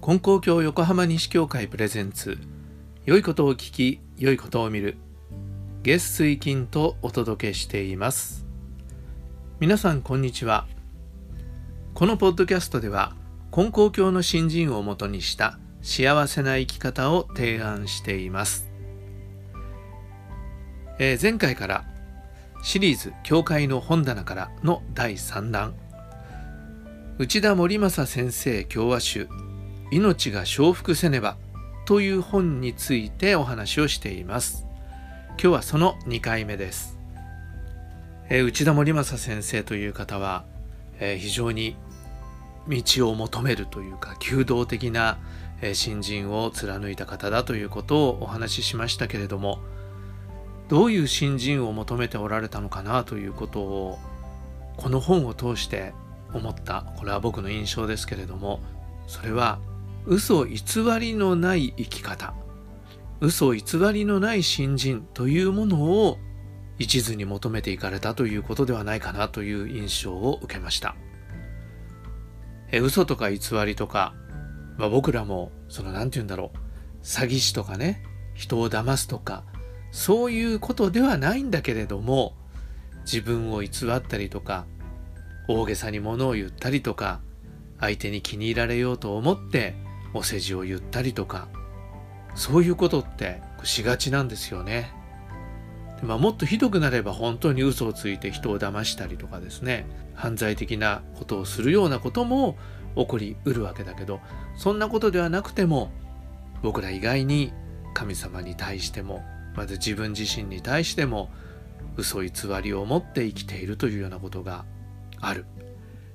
金光教横浜西教会プレゼンツ。良いことを聞き良いことを見る。月水金とお届けしています。皆さんこんにちは。このポッドキャストでは金光教の新人をもとにした幸せな生き方を提案しています、えー、前回からシリーズ「教会の本棚から」の第3弾。内田森正先生教和集命が承服せねばという本についてお話をしています。今日はその2回目です、えー、内田森正先生という方は、えー、非常に道を求めるというか求道的な新人を貫いた方だということをお話ししましたけれどもどういう新人を求めておられたのかなということをこの本を通して思った。これは僕の印象ですけれども。それは嘘偽りのない生き方。嘘偽りのない新人というものを一途に求めていかれたということではないかなという印象を受けました。え嘘とか偽りとか、まあ、僕らもその何て言うんだろう。詐欺師とかね。人を騙すとかそういうことではないんだけれども自分を偽ったりとか大げさにものを言ったりとか相手に気に入られようと思ってお世辞を言ったりとかそういうことってしがちなんですよね。まあ、もっとひどくなれば本当に嘘をついて人を騙したりとかですね犯罪的なことをするようなことも起こりうるわけだけどそんなことではなくても僕ら意外に神様に対してもまず自分自身に対しても嘘偽りを持って生きているというようなことがある。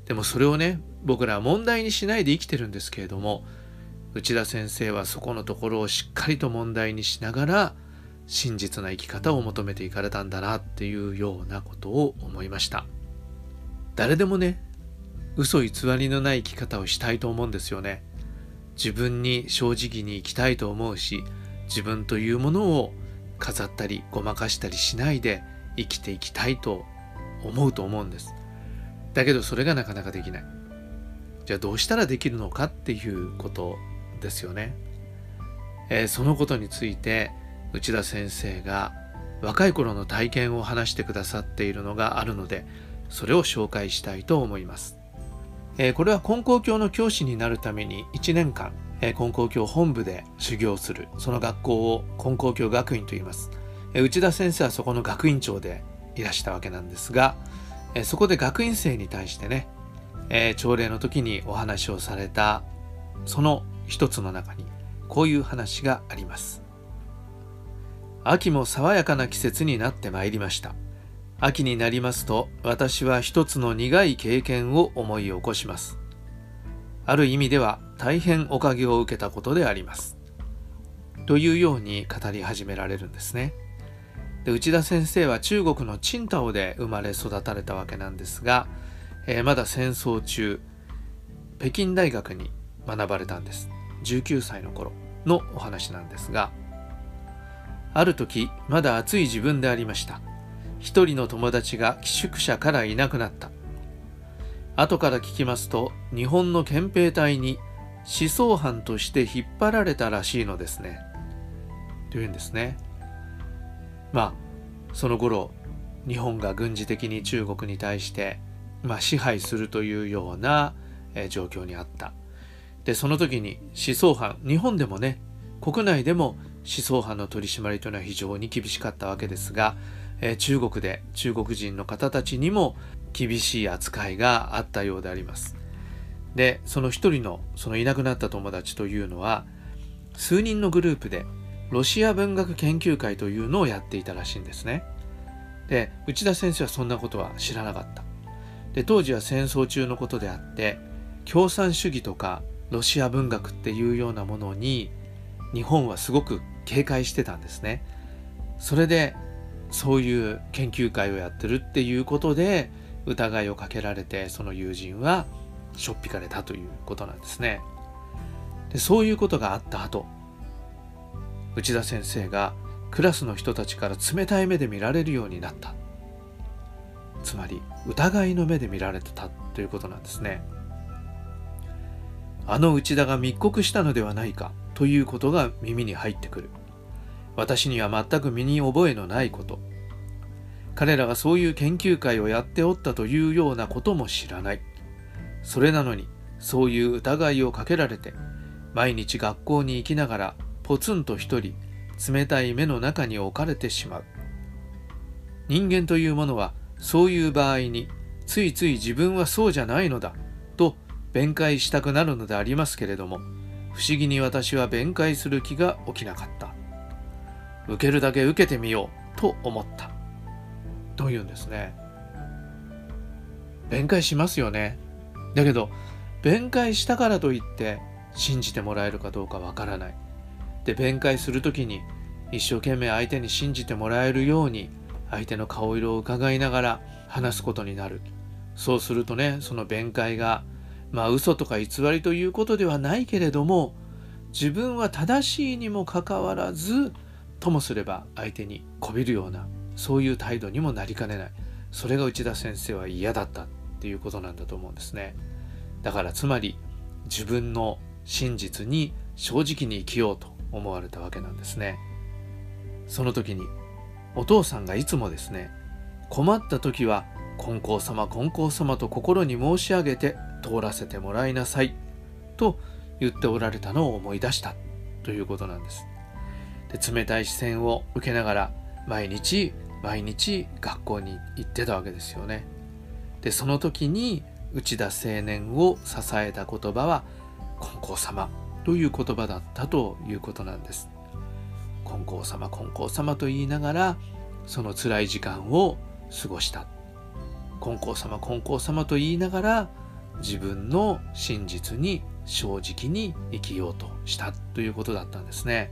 でもそれをね僕らは問題にしないで生きてるんですけれども内田先生はそこのところをしっかりと問題にしながら真実な生き方を求めていかれたんだなっていうようなことを思いました。誰でもね嘘偽りのない生き方をしたいと思うんですよね。自分に正直に生きたいと思うし自分というものを飾ったりごまかしたりしないで生きていきたいと思うと思うんですだけどそれがなかなかできないじゃあどうしたらできるのかっていうことですよね。えー、そのことについて内田先生が若い頃の体験を話してくださっているのがあるのでそれを紹介したいと思います。えー、これは金光教の教師になるために1年間、えー、金光教本部で修行する。その学校を金光教学院と言います。えー、内田先生はそこの学院長でいらしたわけなんですが、えそこで学院生に対してね、え朝礼の時にお話をされたその一つの中にこういう話があります。秋も爽やかな季節になってまいりました。秋になりますと私は一つの苦い経験を思い起こします。ある意味では大変おかげを受けたことであります。というように語り始められるんですね。で内田先生は中国の青島で生まれ育たれたわけなんですが、えー、まだ戦争中北京大学に学ばれたんです。19歳の頃のお話なんですがある時まだ暑い自分でありました。一人の友達が寄宿舎からいなくなった。後から聞きますと日本の憲兵隊に思想犯として引っ張られたらしいのですね。というんですね。まあその頃日本が軍事的に中国に対して、まあ、支配するというような、え状況にあった。でその時に思想犯日本でもね国内でも思想犯の取り締まりというのは非常に厳しかったわけですが、えー、中国で中国人の方たちにも厳しい扱いがあったようであります。でその一人のそのいなくなった友達というのは数人のグループでロシア文学研究会というのをやっていたらしいんですねで内田先生はそんなことは知らなかったで当時は戦争中のことであって共産主義とかロシア文学っていうようなものに日本はすごく警戒してたんですね。それでそういう研究会をやってるっていうことで疑いをかけられてその友人はしょっぴかれたということなんですね。でそういうことがあった後内田先生がクラスの人たちから冷たい目で見られるようになった。つまり疑いの目で見られてたということなんですね。あの内田が密告したのではないかということが耳に入ってくる。私には全く身に覚えのないこと。彼らがそういう研究会をやっておったというようなことも知らない。それなのにそういう疑いをかけられて毎日学校に行きながらポツンと一人冷たい目の中に置かれてしまう。人間というものはそういう場合についつい自分はそうじゃないのだと弁解したくなるのでありますけれども不思議に私は弁解する気が起きなかった。受けるだけ受けてみようと思った。というんですね。弁解しますよね。だけど弁解したからといって信じてもらえるかどうかわからない。で弁解する時に一生懸命相手に信じてもらえるように相手の顔色を伺いながら話すことになる。そうするとねその弁解がまあ嘘とか偽りということではないけれども自分は正しいにもかかわらずともすれば相手にこびるようなそういう態度にもなりかねない。それが内田先生は嫌だった。っていうことなんだと思うんですね。だからつまり自分の真実に正直に生きようと思われたわけなんですね。その時にお父さんがいつもですね困った時は金光様金光様と心に申し上げて通らせてもらいなさいと言っておられたのを思い出した。ということなんです。で冷たい視線を受けながら毎日毎日学校に行ってたわけですよね。でその時に内田青年を支えた言葉は金光様という言葉だったということなんです金光様金光様と言いながらその辛い時間を過ごした金光様金光様と言いながら自分の真実に正直に生きようとしたということだったんですね。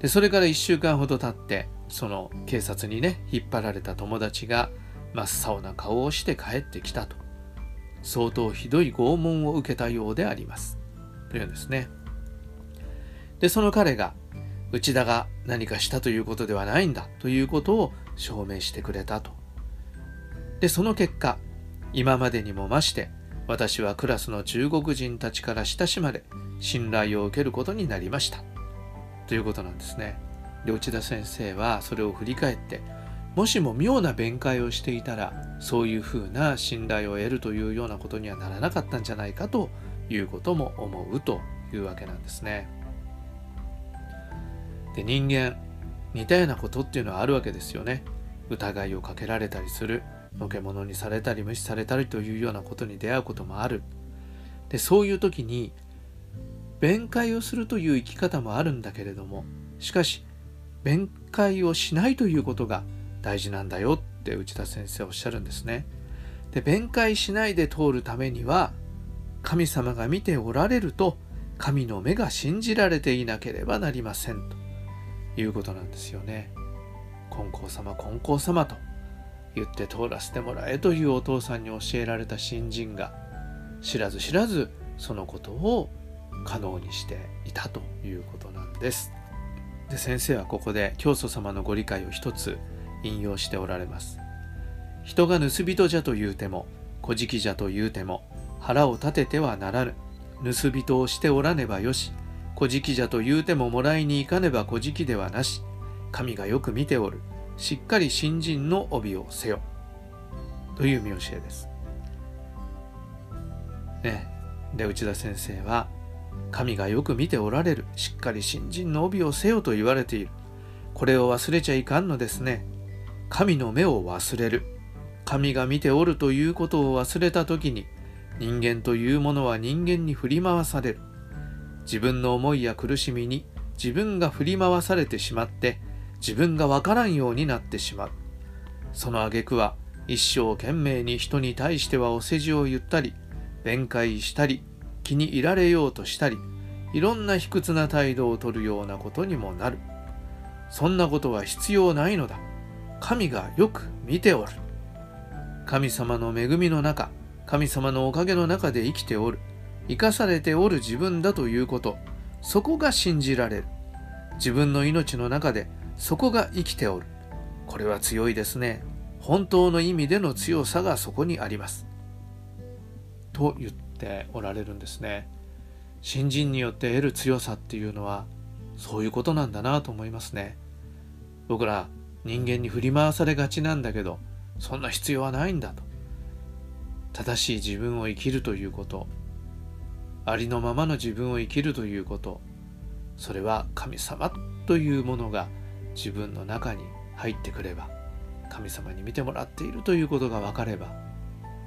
でそれから1週間ほど経ってその警察にね引っ張られた友達が真っ青な顔をして帰ってきたと。相当ひどい拷問を受けたようであります。というんですね。でその彼が内田が何かしたということではないんだということを証明してくれたと。でその結果今までにも増して私はクラスの中国人たちから親しまれ信頼を受けることになりました。ということなんですね。で内田先生はそれを振り返ってもしも妙な弁解をしていたらそういうふうな信頼を得るというようなことにはならなかったんじゃないかということも思うというわけなんですね。で人間似たようなことっていうのはあるわけですよね。疑いをかけられたりするのけ者にされたり無視されたりというようなことに出会うこともある。でそういう時に弁解をするという生き方もあるんだけれどもしかし弁解をしないということが大事なんだよって内田先生おっしゃるんですね。で弁解しないで通るためには神様が見ておられると神の目が信じられていなければなりませんということなんですよね。金光様金光様と言って通らせてもらえというお父さんに教えられた新人が知らず知らずそのことを可能にしていたということなんです。で先生はここで教祖様のご理解を一つ引用しておられます。人が盗人じゃと言うても、小じじゃと言うても、腹を立ててはならぬ。盗人をしておらねばよし。小じじゃと言うてももらいに行かねば小じではなし。神がよく見ておる。しっかり新人の帯をせよ。という見教えです。ね。で、内田先生は、神がよく見ておられる。しっかり新人の帯をせよと言われている。これを忘れちゃいかんのですね。神の目を忘れる。神が見ておるということを忘れた時に人間というものは人間に振り回される。自分の思いや苦しみに自分が振り回されてしまって自分がわからんようになってしまう。その挙句は一生懸命に人に対してはお世辞を言ったり弁解したり気に入られようとしたりいろんな卑屈な態度をとるようなことにもなる。そんなことは必要ないのだ。神がよく見ておる。神様の恵みの中、神様のおかげの中で生きておる。生かされておる自分だということ。そこが信じられる。自分の命の中でそこが生きておる。これは強いですね。本当の意味での強さがそこにありますと言っておられるんですね新人によって得る強さっていうのはそういうことなんだなと思いますね僕ら人間に振り回されがちなんだけどそんな必要はないんだと。正しい自分を生きるということありのままの自分を生きるということそれは神様というものが自分の中に入ってくれば神様に見てもらっているということが分かれば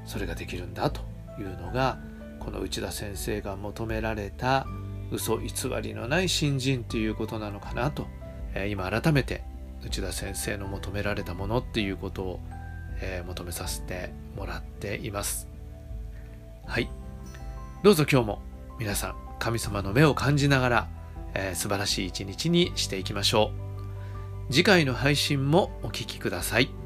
それができるんだというのがこの内田先生が求められた嘘偽りのない新人ということなのかなと、え、今改めて内田先生の求められたものっていうことを、えー、求めさせてもらっています。はい。どうぞ今日も皆さん神様の目を感じながら、えー、素晴らしい一日にしていきましょう。次回の配信もお聴きください。